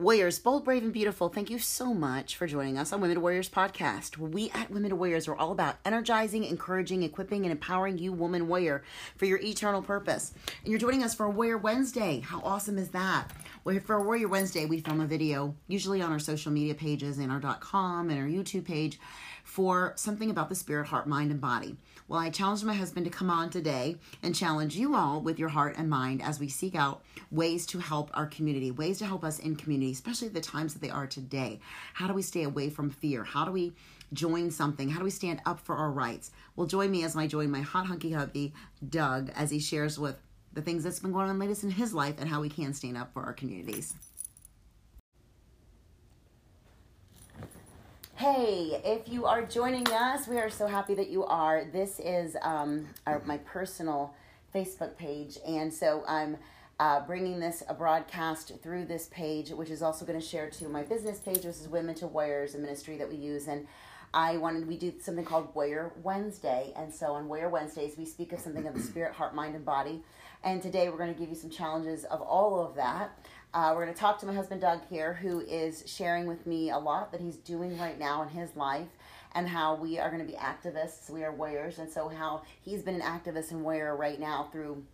Warriors, bold, brave, and beautiful, thank you so much for joining us on Women to Warriors podcast. We at Women to Warriors are all about energizing, encouraging, equipping, and empowering you, woman warrior, for your eternal purpose. And you're joining us for a Warrior Wednesday. How awesome is that? Well, for a Warrior Wednesday, we film a video, usually on our social media pages and our .com and our YouTube page, for something about the spirit, heart, mind, and body. Well, I challenged my husband to come on today and challenge you all with your heart and mind as we seek out ways to help our community, ways to help us in community, especially the times that they are today. How do we stay away from fear? How do we join something? How do we stand up for our rights? Well, join me as I join my hot hunky hubby, Doug, as he shares with the things that's been going on latest in his life and how we can stand up for our communities. Hey, if you are joining us, we are so happy that you are. This is um, our, my personal Facebook page, and so I'm uh, bringing this a broadcast through this page, which is also going to share to my business page. This is Women to Warriors, a ministry that we use, and I wanted we do something called Warrior Wednesday, and so on Warrior Wednesdays we speak of something of the spirit, heart, mind, and body. And today we're going to give you some challenges of all of that. Uh, we're going to talk to my husband Doug here, who is sharing with me a lot that he's doing right now in his life, and how we are going to be activists. We are warriors, and so how he's been an activist and warrior right now through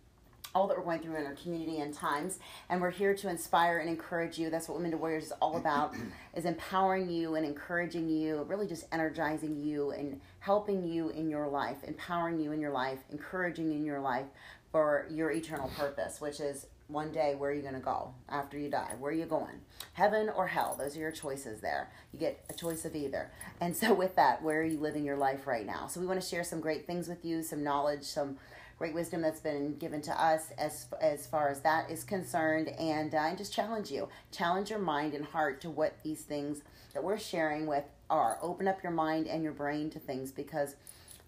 all that we're going through in our community and times and we're here to inspire and encourage you that's what women to warriors is all about is empowering you and encouraging you really just energizing you and helping you in your life empowering you in your life encouraging you in your life for your eternal purpose which is one day where are you going to go after you die? Where are you going? Heaven or hell? Those are your choices there. You get a choice of either. And so with that where are you living your life right now? So we want to share some great things with you some knowledge some great wisdom that's been given to us as as far as that is concerned. And uh, just challenge you. Challenge your mind and heart to what these things that we're sharing with are. Open up your mind and your brain to things because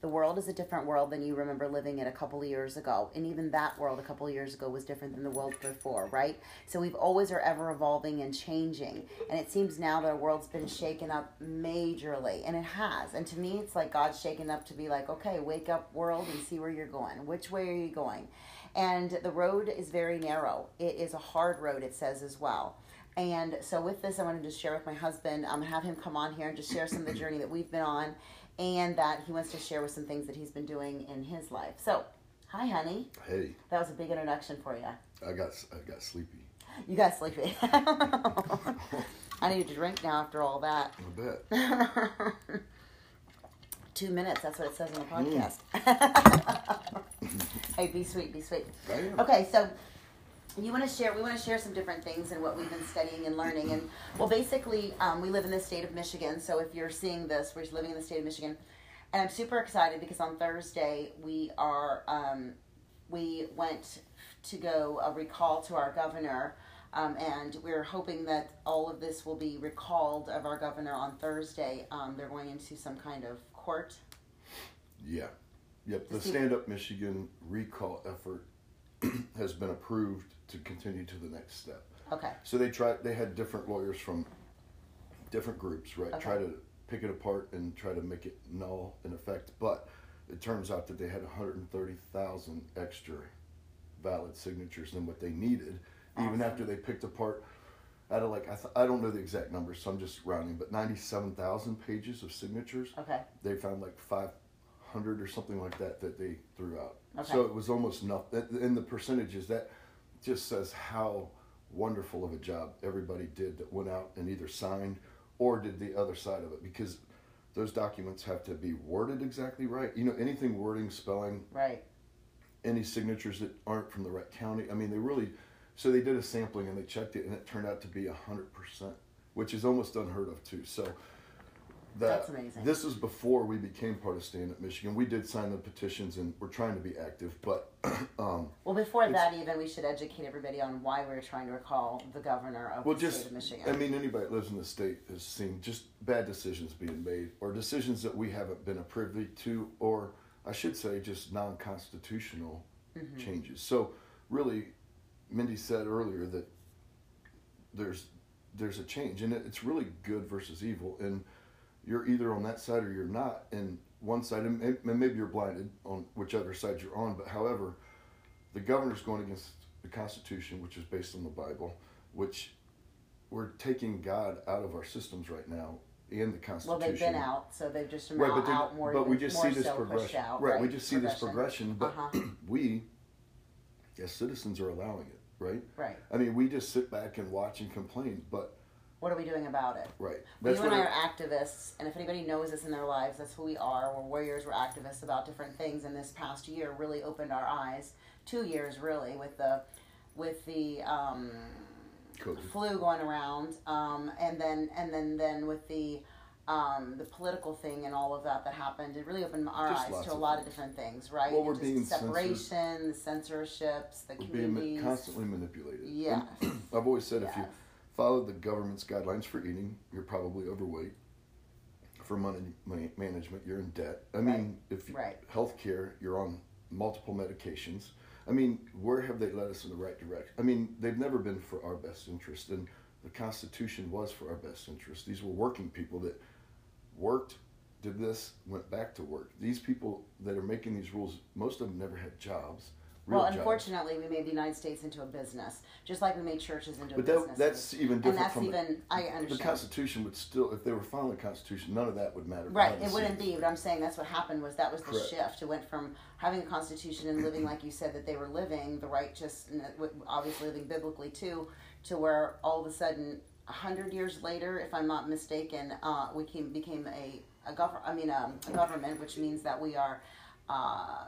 the world is a different world than you remember living it a couple of years ago. And even that world a couple of years ago was different than the world before, right? So we've always are ever evolving and changing. And it seems now that our world's been shaken up majorly. And it has. And to me, it's like God's shaken up to be like, okay, wake up, world, and see where you're going. Which way are you going? And the road is very narrow. It is a hard road, it says as well. And so, with this, I wanted to share with my husband, um, have him come on here and just share some of the journey that we've been on and that he wants to share with some things that he's been doing in his life. So, hi, honey. Hey. That was a big introduction for you. I got I got sleepy. You got sleepy. I need to drink now after all that. I bet. Two minutes. That's what it says on the podcast. Mm. hey, be sweet. Be sweet. Okay, so you want to share we want to share some different things and what we've been studying and learning and well basically um, we live in the state of michigan so if you're seeing this we're living in the state of michigan. And i'm super excited because on thursday we are um, we went to go a recall to our governor um, and we're hoping that all of this will be recalled of our governor on thursday. Um, they're going into some kind of court. Yeah. Yep the stand up michigan recall effort has been approved to continue to the next step. Okay. So they tried. They had different lawyers from different groups, right? Okay. Try to pick it apart and try to make it null in effect. But it turns out that they had 130,000 extra valid signatures than what they needed, awesome. even after they picked apart. Out of like I, th- I don't know the exact numbers, so I'm just rounding, but 97,000 pages of signatures. Okay. They found like 500 or something like that that they threw out. Okay. So it was almost nothing. In the percentages, that just says how wonderful of a job everybody did that went out and either signed or did the other side of it because those documents have to be worded exactly right. You know, anything wording, spelling, right. Any signatures that aren't from the right county. I mean, they really. So they did a sampling and they checked it, and it turned out to be hundred percent, which is almost unheard of too. So that That's amazing. This is before we became part of Stand Up Michigan. We did sign the petitions and we're trying to be active, but um, well, before that, even we should educate everybody on why we're trying to recall the governor of well, the just, state of Michigan. I mean, anybody that lives in the state has seen just bad decisions being made, or decisions that we haven't been a privy to, or I should say, just non-constitutional mm-hmm. changes. So, really, Mindy said earlier that there's there's a change, and it's really good versus evil, and you're either on that side or you're not. And one side, and maybe you're blinded on whichever side you're on, but however, the governor's going against the Constitution, which is based on the Bible, which we're taking God out of our systems right now in the Constitution. Well, they've been out, so they've just Right, now but, they- out more. but we just more see this so progression. Out, right, we just see this progression, but Uh-huh. we, as citizens, are allowing it. Right. Right. I mean, we just sit back and watch and complain, but What are we doing about it? right. Well, you and I are activists, and if anybody knows us in their lives, that's who we are. We're warriors, we're activists about different things, and this past year really opened our eyes. Two years, really, with the with the um, flu going around, um, and then and then then with the um, the political thing and all of that that happened, it really opened our Just eyes to a lot of different things, right? Well, we're Just being censored. separation, the censorships, the We're being constantly manipulated. And Yes. I've always said if you Yes. Follow the government's guidelines for eating, you're probably overweight. For money, money management, you're in debt. I mean, if you, Right. healthcare, you're on multiple medications. I mean, where have they led us in the right direction? I mean, they've never been for our best interest, and the Constitution was for our best interest. These were working people that worked, did this, went back to work. These people that are making these rules, most of them never had jobs. Real Well, jobs. unfortunately, we made the United States into a business, just like we made churches into But a that, business. that's even and different that's from the- even I the. Constitution would still, if they were following the Constitution, none of that would matter. Right, it wouldn't be, but I'm saying that's what happened was that was the Correct. shift. It went from having a constitution and living like you said that they were living, the righteous, and obviously living biblically too, to where all of a sudden, a hundred years later, if I'm not mistaken, uh, we came became a a gov- I mean um, a government, which means that we are. Uh,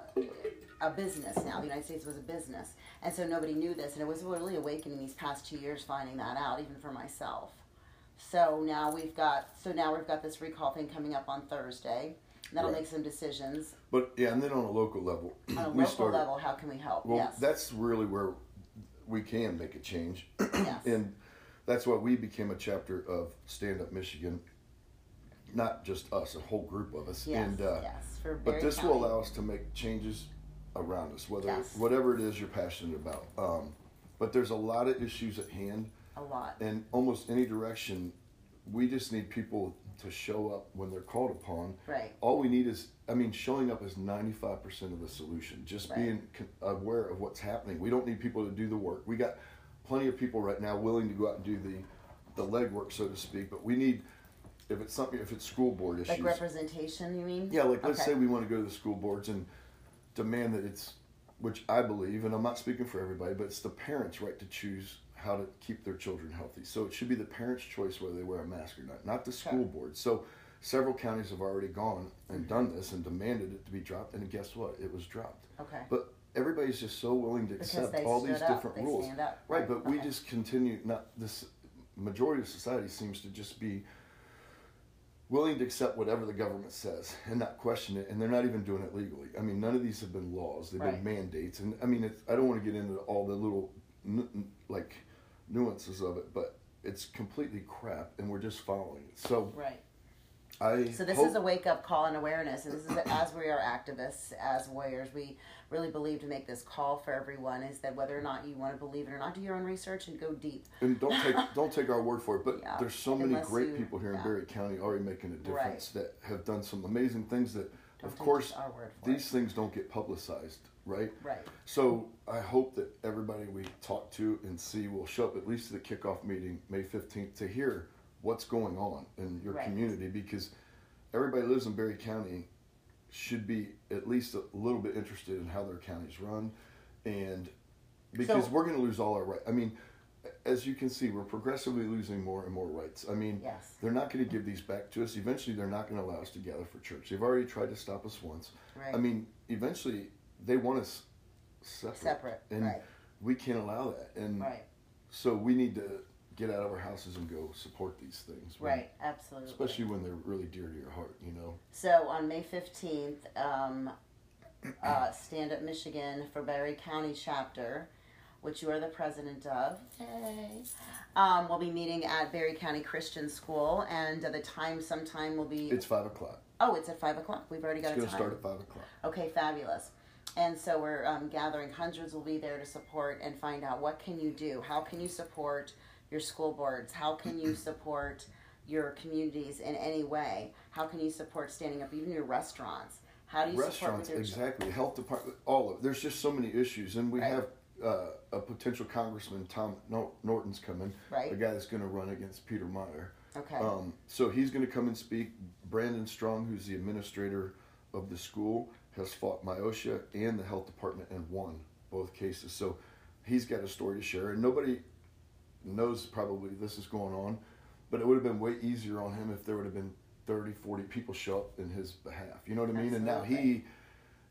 a business now. The United States was a business, and so nobody knew this, and it was really awakening these past two years finding that out, even for myself. So now we've got so now we've got this recall thing coming up on Thursday. That'll Right. make some decisions But yeah, and then on a local level, on a local started. level. How can we help? Well, yes, that's really where we can make a change, yes, and that's why we became a chapter of Stand Up Michigan. Not just us, a whole group of us, yes, and uh, yes. For but this County. will allow us to make changes around us, whether Yes. whatever it is you're passionate about. Um, but there's a lot of issues at hand. a lot. And almost any direction, we just need people to show up when they're called upon. Right. All we need is, I mean, showing up is 95% of the solution. Just Right. being aware of what's happening. We don't need people to do the work. We got plenty of people right now willing to go out and do the, the legwork, so to speak, but we need, if it's something, if it's school board issues. Like representation, you mean? Yeah, like let's Okay. say we want to go to the school boards and demand that it's, which I believe, and I'm not speaking for everybody, but it's the parents' right to choose how to keep their children healthy. So it should be the parents' choice whether they wear a mask or not, not the school Sure. board. So several counties have already gone and done this and demanded it to be dropped, and guess what? It was dropped. Okay. But everybody's just so willing to Because accept all these up, different rules. stand up. Right, but we just continue not this majority of society seems to just be willing to accept whatever the government says and not question it and they're not even doing it legally i mean none of these have been laws they've Right. been mandates and i mean it's, i don't want to get into all the little like nuances of it but it's completely crap and we're just following it so Right. I So this hope, is a wake up call and awareness, and this is as we are activists, as warriors, we really believe to make this call for everyone is that whether or not you want to believe it or not, do your own research and go deep. and don't take don't take our word for it but Yeah, there's so many unless great you- people here yeah. in Barry County already making a Right. difference that have done some amazing things that Don't of course our word for these things don't get publicized right. Right. So I hope that everybody we talk to and see will show up at least to the kickoff meeting May fifteenth to hear what's going on in your Right. community because everybody lives in Barry County should be at least a little bit interested in how their county's run and because So- we're going to lose all our rights. I mean, as you can see, we're progressively losing more and more rights. I mean, Yes. they're not going to give these back to us. Eventually, they're not going to allow us to gather for church. They've already tried to stop us once. Right. I mean, eventually, they want us separate, Separate. and right. we can't allow that. And Right. so we need to get out of our houses and go support these things. when- Right. Absolutely. Especially when they're really dear to your heart, you know. So on May 15th, um, uh, Stand Up Michigan for Barry County chapter, which you are the president of, yay, um, we'll be meeting at Barry County Christian School, and uh, the time sometime will be. It's five o'clock. oh, it's at 5 o'clock. We've already got It's a going to time. start at five o'clock. Okay, fabulous. And so we're um, gathering hundreds will be there to support and find out what can you do. How can you support your school boards? How can you support your communities in any way? How can you support standing up even your restaurants? How do you support Restaurants, your exactly. Health department, all of it. There's just so many issues, and we Right. have uh, a potential congressman, Tom Norton's coming. Right. A guy that's going to run against Peter Meijer. Okay. Um, so he's going to come and speak. Brandon Strong, who's the administrator of the school, has fought MIOSHA and the health department and won both cases. So he's got a story to share, and nobody knows probably this is going on, but it would have been way easier on him if there would have been 30, 40 people show up in his behalf. You know what I mean? And now he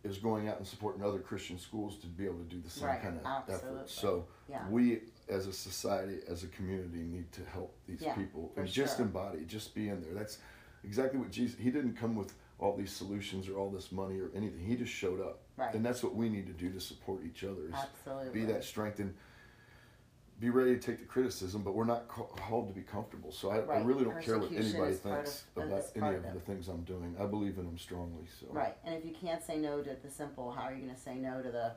is going out and supporting other Christian schools to be able to do the same Right, kind of absolutely. effort. So Yeah. we, as a society, as a community, need to help these Yeah, people and just sure. embody, just be in there. That's exactly what Jesus. He didn't come with all these solutions or all this money or anything. He just showed up, Right. and that's what we need to do to support each other. Absolutely. Be that strength and be ready to take the criticism, but we're not called to be comfortable. So I, I really don't care what anybody thinks of- about any of of the things I'm doing. I believe in them strongly. So Right, and if you can't say no to the simple, how are you going to say no to the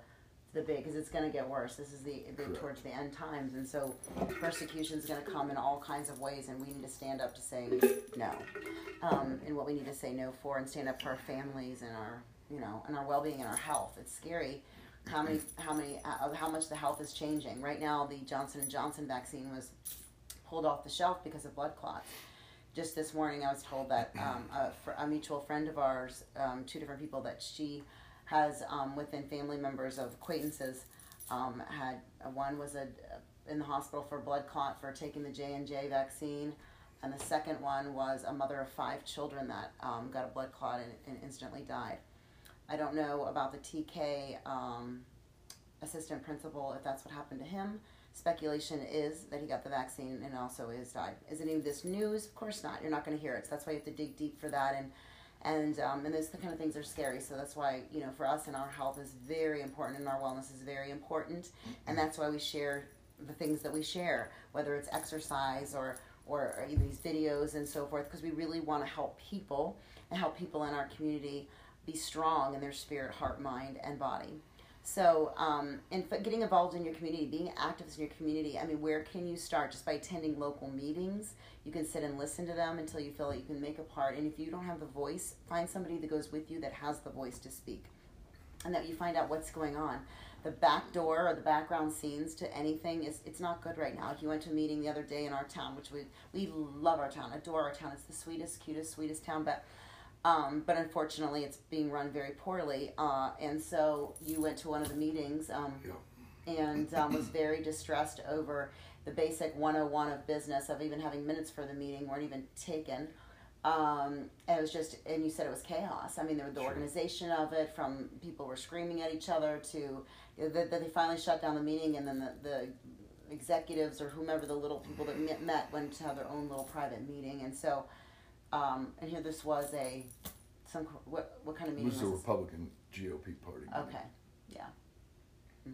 the big? Because it's going to get worse. This is the, the towards the end times, and so persecution is going to come in all kinds of ways, and we need to stand up to say no, um, and what we need to say no for, and stand up for our families and our you know and our well being and our health. It's scary. How many, how many, uh, how much the health is changing right now? The Johnson and Johnson vaccine was pulled off the shelf because of blood clots just this morning I was told that um, a, a mutual friend of ours, um, two different people that she has um, within family members of acquaintances, um, had uh, one was a, in the hospital for blood clot for taking the J and J vaccine, and the second one was a mother of five children that um, got a blood clot and, and instantly died. I don't know about the TK um, assistant principal if that's what happened to him. Speculation is that he got the vaccine and also is died. Is any of this news? Of course not. You're not going to hear it. So that's why you have to dig deep for that. And and um, and those kind of things are scary. So that's why you know for us and our health is very important and our wellness is very important. And that's why we share the things that we share, whether it's exercise or or, or these videos and so forth, because we really want to help people and help people in our community be strong in their spirit, heart, mind, and body. So, um, and getting involved in your community, being active in your community. I mean, where can you start? Just by attending local meetings. You can sit and listen to them until you feel that you can make a part. And if you don't have the voice, find somebody that goes with you that has the voice to speak, and that you find out what's going on. The back door or the background scenes to anything is it's not good right now. If you went to a meeting the other day in our town, which we we love our town, adore our town. It's the sweetest, cutest, sweetest town, but um, but unfortunately, it's being run very poorly. Uh, and so you went to one of the meetings um, Yeah. and um, was very distressed over the basic 101 of business of even having minutes for the meeting weren't even taken. Um, and it was just, and you said it was chaos. I mean, there was the Sure. organization of it, from people were screaming at each other to that, that they finally shut down the meeting, and then the, the executives or whomever the little people that met, met went to have their own little private meeting. And so, um, and here this was a some what what kind of it meeting was the this? Republican GOP party. Okay, yeah. hmm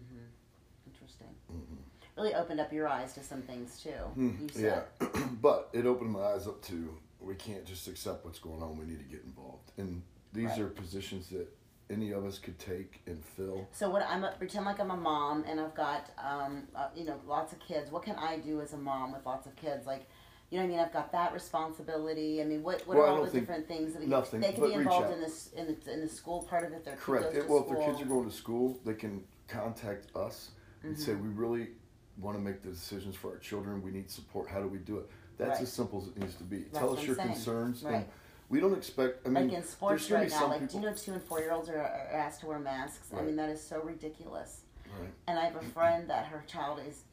Interesting. Mhm. Really opened up your eyes to some things too. Hmm, You said. Yeah, but it opened my eyes up to we can't just accept what's going on. We need to get involved, and these Right. are positions that any of us could take and fill. So what I'm a, pretend like I'm a mom and I've got um, uh, you know lots of kids. What can I do as a mom with lots of kids? Like, you know what I mean? I've got that responsibility. I mean, what what Well, are all the different things that we, nothing, they can be involved in this in the, in the school part of it? Their Correct. It, well, if their kids are going to school, they can contact us and say, Mm-hmm. "We really want to make the decisions for our children. We need support. How do we do it?" That's Right. as simple as it needs to be. That's Tell us your saying. concerns, Right. and we don't expect. I mean, like in sports right be now, some like people. do you know two and four year olds are, are asked to wear masks? I mean that is so ridiculous. right. And I have a friend that her child is.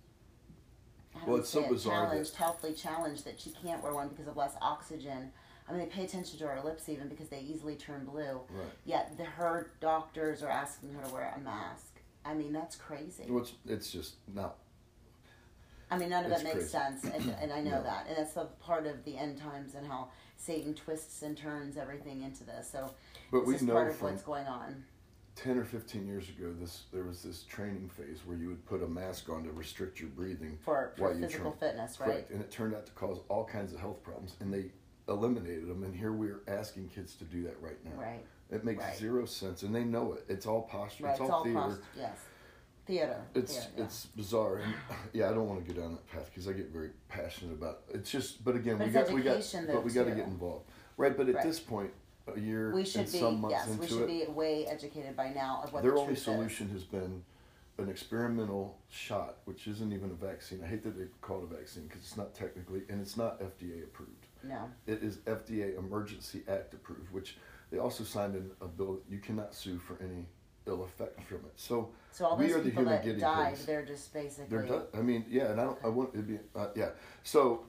Well, it's so bizarre that- Challenged, healthily challenged that she can't wear one because of less oxygen. I mean, they pay attention to her lips even because they easily turn blue. Right. Yet the, her doctors are asking her to wear a mask. I mean, that's crazy. Well, it's, it's just not. I mean, none of it makes crazy. sense, and, and I know No. that, and that's the part of the end times and how Satan twists and turns everything into this. So But we know part of from what's going on. 10 or 15 years ago this there was this training phase where you would put a mask on to restrict your breathing For, for physical train. fitness, right? Correct. and it turned out to cause all kinds of health problems and they eliminated them and here we're asking kids to do that right now Right. it makes Right. zero sense and they know it it's all posture Right, it's it's all all theater cost, yes. Theater. it's theater, yeah. it's bizarre and yeah i don't want to go down that path because i get very passionate about it. it's just but again But we got we got but we got to get involved right but at Right. this point a year we should and be some months yes, into we should it be way educated by now of what their the only truth solution has been an experimental shot, which isn't even a vaccine. I hate that they call it a vaccine because it's not technically, and it's not FDA approved. No. It is FDA Emergency Act approved, which they also signed in a bill that you cannot sue for any ill effect from it. So, So all we those are the people human that guinea died, pigs. they're just basically. They're done. I mean, yeah, and I don't. I want it to be. Uh, yeah. So,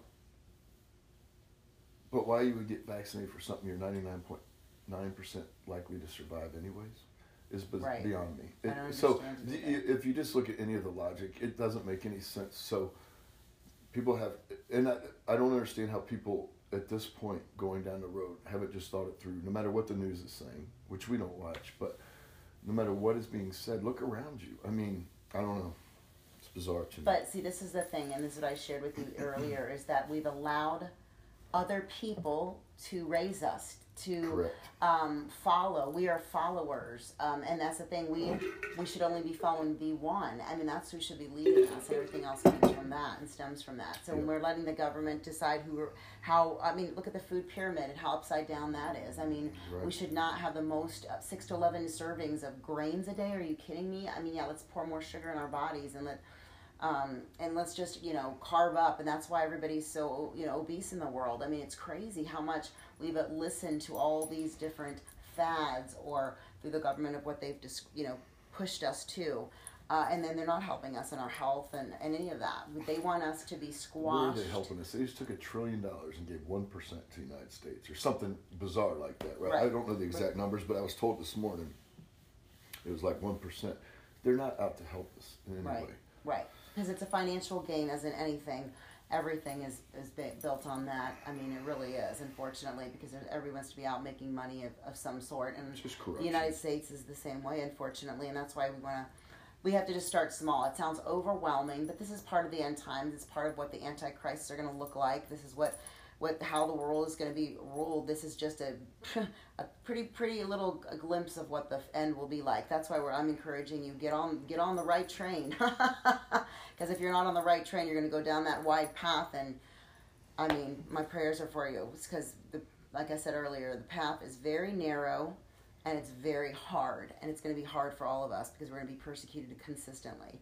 but why you would get vaccinated for something you're ninety nine point nine percent likely to survive anyways is bes- Right. beyond me. It- so, if you just look at any of the logic, it doesn't make any sense. So, people have, and I, I don't understand how people at this point going down the road haven't just thought it through. No matter what the news is saying, which we don't watch, but no matter what is being said, look around you. I mean, I don't know. It's bizarre to me. But see, this is the thing, and this is what I shared with you earlier, is that we've allowed other people to raise us, to um, follow. We are followers, um, and that's the thing. We we should only be following the one. I mean, that's who should be leading us. Everything else comes from that and stems from that. So when we're letting the government decide who, how, I mean, look at the food pyramid and how upside down that is. I mean, we should not have the most uh, six to eleven servings of grains a day. Are you kidding me? I mean, yeah, let's pour more sugar in our bodies and let um, and let's just you know carve up and that's why everybody's so you know obese in the world i mean it's crazy how much we've uh, listened to all these different fads or through the government of what they've just you know pushed us to uh, and then they're not helping us in our health and, and any of that they want us to be Where are they helping us? They just took a trillion dollars and gave one percent to the United States, or something bizarre like that, right? I don't know the exact numbers, but I was told this morning it was like one percent. They're not out to help us in any Right. way. Right, because it's a financial gain, as in anything. Everything is is built on that. I mean, it really is, unfortunately, because there's, everyone wants to be out making money of, of some sort, and the. United States is the same way, unfortunately, and that's why we want to. We have to just start small. It sounds overwhelming, but this is part of the end times. It's part of what the antichrists are going to look like. This is what, what how the world is going to be ruled. This is just a, a pretty pretty little glimpse of what the end will be like. That's why I'm encouraging you get on get on the right train, because if you're not on the right train, you're going to go down that wide path. And I mean, my prayers are for you, because like I said earlier, the path is very narrow and it's very hard and it's going to be hard for all of us because we're going to be persecuted consistently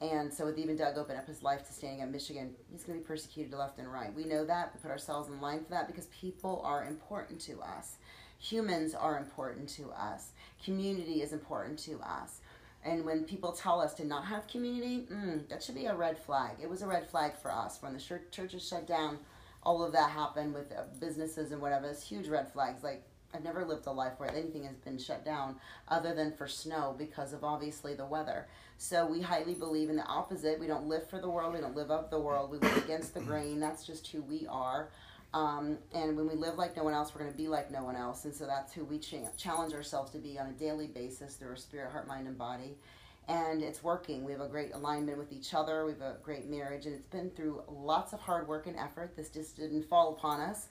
and so with even doug opened up his life to standing up michigan he's going to be persecuted left and right. We know that we put ourselves in line for that because people are important to us. Humans are important to us. Community is important to us. And when people tell us to not have community mm, that should be a red flag. It was a red flag for us. When the churches shut down all of that happened with uh, businesses and whatever it's huge red flags. Like I've never lived a life where anything has been shut down other than for snow because of obviously the weather. So we highly believe in the opposite. We don't live for the world. We don't live of the world. We live against the grain. That's just who we are. Um, and when we live like no one else, we're going to be like no one else. And so that's who we cha- challenge ourselves to be on a daily basis through our spirit, heart, mind, and body. And it's working. We have a great alignment with each other. We have a great marriage. And it's been through lots of hard work and effort. This just didn't fall upon us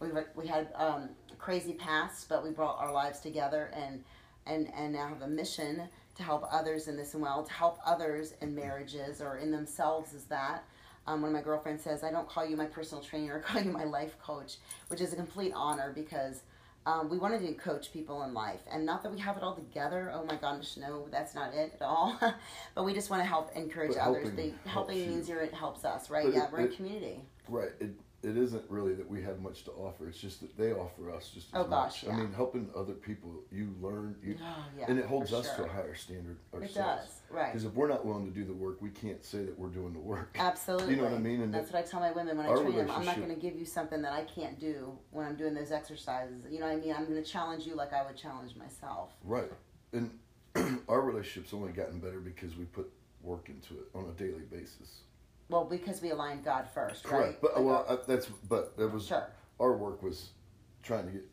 we've we had um, crazy pasts, but we brought our lives together and and and now have a mission to help others in this and well to help others in marriages or in themselves is that. Um, one of my girlfriends says, "I don't call you my personal trainer. I call you my life coach," which is a complete honor because um, we wanted to coach people in life, and not that we have it all together. Oh my gosh, no, that's not it at all. but we just want to help encourage But others. helping helps helping means you're, it helps us, right? But yeah, it- we're in community. Right. It it isn't really that we have much to offer. It's just that they offer us just as Oh, gosh, much. yeah. I mean, helping other people, you learn, you, Oh, yeah, and it holds us to a higher standard ourselves. It does, right? Because if we're not willing to do the work, we can't say that we're doing the work. Absolutely. You know what I mean? And that's what I tell my women when I train them. I'm not going to give you something that I can't do when I'm doing those exercises. You know what I mean? I'm going to challenge you like I would challenge myself. Right. And our relationship's only gotten better because we put work into it on a daily basis. Well, because we aligned God first, right? Correct. But Like, well, I, that's but that was Sure. our work was trying to get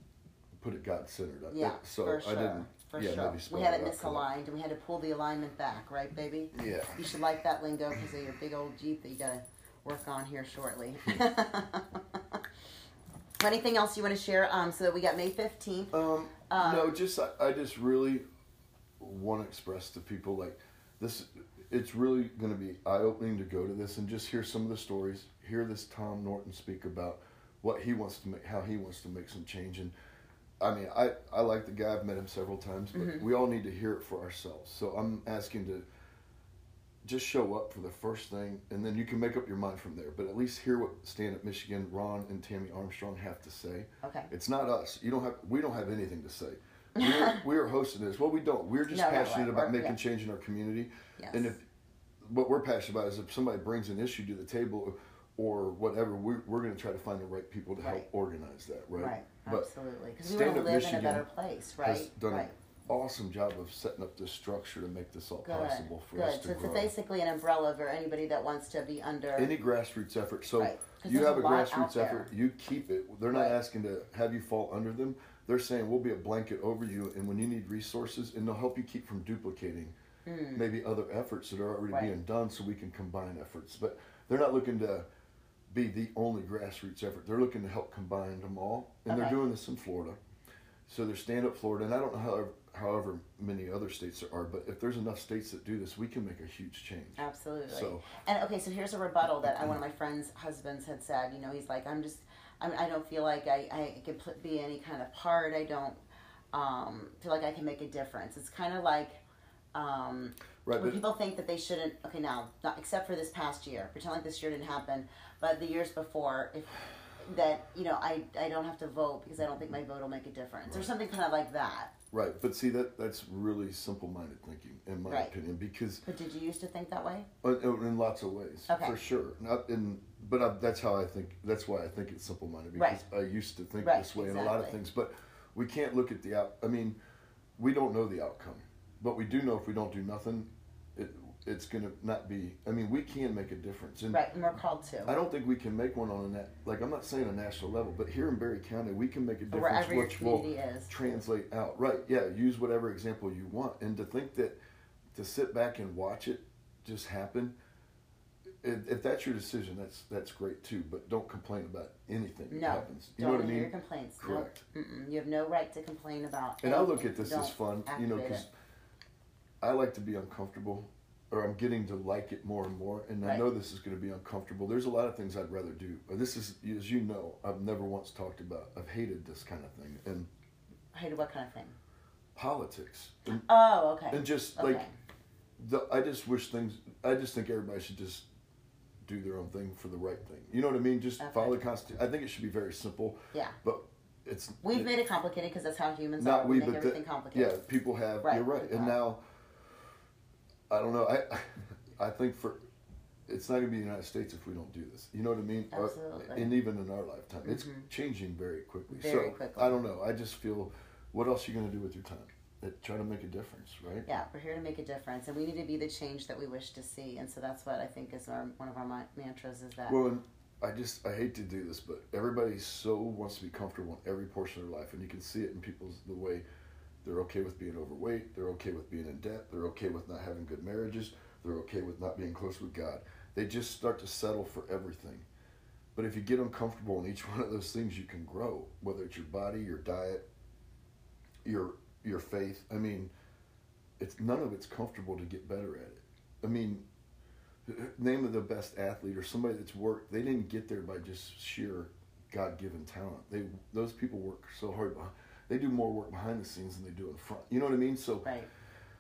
put it God centered. yeah, so for I sure. didn't. for yeah, sure. We had it misaligned, and we had to pull the alignment back, right, baby? Yeah. You should like that lingo because of your big old Jeep that you got to work on here shortly. Anything else you want to share? Um, so we got May 15th. Um, Uh, no, just I, I just really want to express to people like this. It's really going to be eye opening to go to this and just hear some of the stories. Hear this Tom Norton speak about what he wants to make, how he wants to make some change. And I mean, I I like the guy. I've met him several times, but Mhm. we all need to hear it for ourselves. So I'm asking to just show up for the first thing, and then you can make up your mind from there. But at least hear what Stand Up Michigan, Ron and Tammy Armstrong have to say. Okay. It's not us. You don't have. We don't have anything to say. We're, we're hosting this. Well, we don't. We're just No, no, passionate about making yeah. change in our community. Yes. And if what we're passionate about is if somebody brings an issue to the table or whatever, we're, we're going to try to find the right people to Right. help organize that, right? Right. But Absolutely. Because we want to live in a better place, has done right. an awesome job of setting up this structure to make this all Good. possible for us Good. to So it's grow. basically an umbrella for anybody that wants to be under. Any grassroots effort. So Right. you have a a grassroots effort, you keep it. They're not Right. asking to have you fall under them. They're saying we'll be a blanket over you, and when you need resources, and they'll help you keep from duplicating hmm. maybe other efforts that are already. Right. being done, so we can combine efforts. But they're not looking to be the only grassroots effort. They're looking to help combine them all, and Okay. they're doing this in Florida. So they're stand up Florida, and I don't know however, however many other states there are, but if there's enough states that do this, we can make a huge change. Absolutely. So- and okay, so here's a rebuttal that I, one of my friends' husbands had said. You know, he's like, I'm just, I'm, I don't feel like I, I could pl- be any kind of part. I don't um, feel like I can make a difference. It's kind of like um, Right, when people think that they shouldn't. Okay, now, not except for this past year, pretend like this year didn't happen, but the years before, if that you know, I I don't have to vote because I don't think my vote will make a difference, or something kind of like that. Right, but see that that's really simple-minded thinking, in my Right. opinion, because But did you used to think that way? uh, uh, in lots of ways, Okay. for sure. Not in, but I, that's how I think. That's why I think it's simple-minded because I used to think Right, this way in a lot of things. But we can't look at the out. I mean, we don't know the outcome, but we do know if we don't do nothing, it it's gonna not be. I mean, we can make a difference, and Right, and we're called to. I don't think we can make one on a net. Like I'm not saying a national level, but here in Barry County, we can make a difference, Wherever which will is. translate out. Right? Yeah. Use whatever example you want, and to think that to sit back and watch it just happen. If, if that's your decision, that's that's great too. But don't complain about anything that No, happens. You don't know what I mean? your complaints. Correct. You have no right to complain about. And I look at this Don't as fun, you know, because. I like to be uncomfortable, or I'm getting to like it more and more. And I know this is going to be uncomfortable. There's a lot of things I'd rather do. This is, as you know, I've never once talked about. I've hated this kind of thing and Hated what kind of thing? politics and, Oh, okay. and just okay. like the. I just wish things. I just think everybody should just do their own thing for the right thing. You know what I mean? Just Okay. follow the constitution. I think it should be very simple, yeah. but it's We've it- made it complicated because that's how humans not are. we, We make everything the, complicated. yeah, people have. Right, You're right, and now I don't know. I I think for it's not going to be the United States if we don't do this. You know what I mean? Absolutely. and even in our lifetime, it's Mhm. changing very quickly. Very so quickly. I don't know. I just feel, what else are you going to do with your time? Uh, Try to make a difference, right? Yeah, we're here to make a difference, and we need to be the change that we wish to see. And so that's what I think is our one of our ma- mantras is that. Well, and I just I hate to do this, but everybody so wants to be comfortable in every portion of their life, and you can see it in people's the way they're okay with being overweight, they're okay with being in debt, they're okay with not having good marriages, they're okay with not being close with God. They just start to settle for everything. But if you get uncomfortable in each one of those things, you can grow. Whether it's your body, your diet, your your faith. I mean, it's none of it's comfortable to get better at it. I mean, name of the best athlete or somebody that's worked they didn't get there by just sheer god-given talent they those people work so hard behind, they do more work behind the scenes than they do in front you know what i mean so right.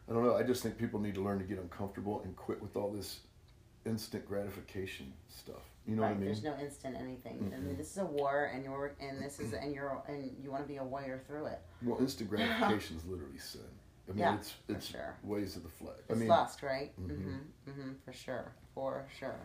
i don't know i just think people need to learn to get uncomfortable and quit with all this instant gratification stuff you know right. what i mean There's no instant anything. I mean, this is a war, and you're and this is and you're and you want to be a warrior through it. well instant gratification is literally sin i mean Yeah, it's it's sure. ways of the flesh It's i mean lust, right? Mhm. Mm-hmm. Mm-hmm. For sure. For sure.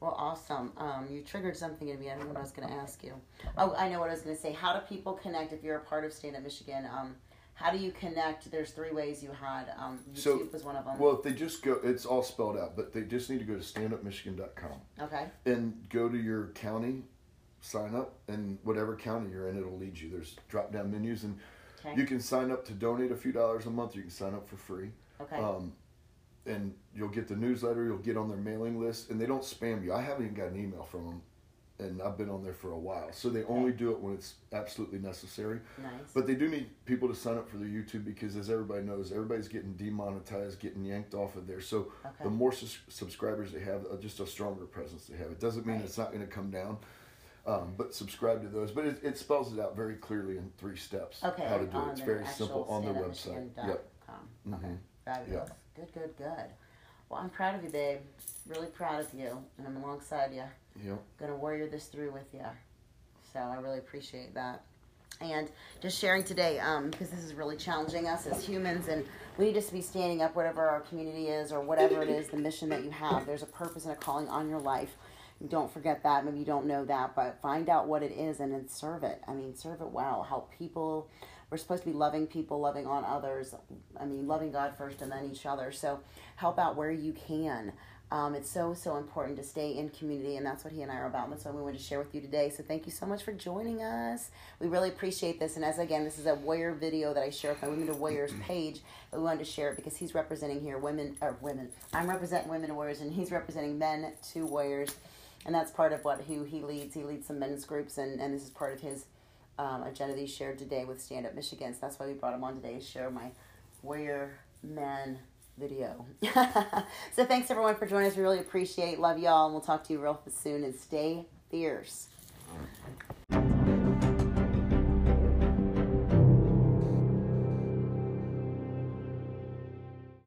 Well, awesome. Um, you triggered something in me. I don't know what I was going to ask you. Oh, I know what I was going to say. How do people connect if you're a part of Stand Up Michigan? Um, how do you connect? There's three ways you had. Um, YouTube So, was one of them. well if they just go it's all spelled out but they just need to go to standupmichigan.com okay. and go to your county, sign up, and whatever county you're in, it'll lead you. There's drop down menus, and Okay. you can sign up to donate a few dollars a month. You can sign up for free. Okay. Um, and you'll get the newsletter, you'll get on their mailing list, and they don't spam you. I haven't even got an email from them, and I've been on there for a while. So they only do it when it's absolutely necessary. nice. But they do need people to sign up for their YouTube because, as everybody knows, everybody's getting demonetized, getting yanked off of there. So Okay. the more sus- subscribers they have, uh, just a stronger presence they have. It doesn't mean Right. it's not going to come down, um, but subscribe to those. But it, it spells it out very clearly in three steps okay. how to do it. It's very simple on the website. Yep. Okay. Mhm. Fabulous. Good, good, good. Well, I'm proud of you, babe. Really proud of you, and I'm alongside you. Yep. Gonna warrior this through with you. So I really appreciate that. And just sharing today, um, because this is really challenging us as humans, and we need to be standing up, whatever our community is or whatever it is, the mission that you have. There's a purpose and a calling on your life. Don't forget that. Maybe you don't know that, but find out what it is and then serve it. I mean, serve it well. Help people. We're supposed to be loving people, loving on others. I mean, loving God first and then each other. So help out where you can. Um, it's so, so important to stay in community, and that's what he and I are about. That's what we wanted to share with you today. So, thank you so much for joining us. We really appreciate this. And as again, this is a warrior video that I share with my Women to Warriors page. But we wanted to share it because he's representing here women, or women. I'm representing women to warriors, and he's representing men to warriors. And that's part of what who he leads. He leads some men's groups, and, and this is part of his um, agenda that he shared today with Stand Up Michigan. So that's why we brought him on today to share my warrior men video. so thanks everyone for joining us. We really appreciate. Love y'all, and we'll talk to you real soon. And stay fierce.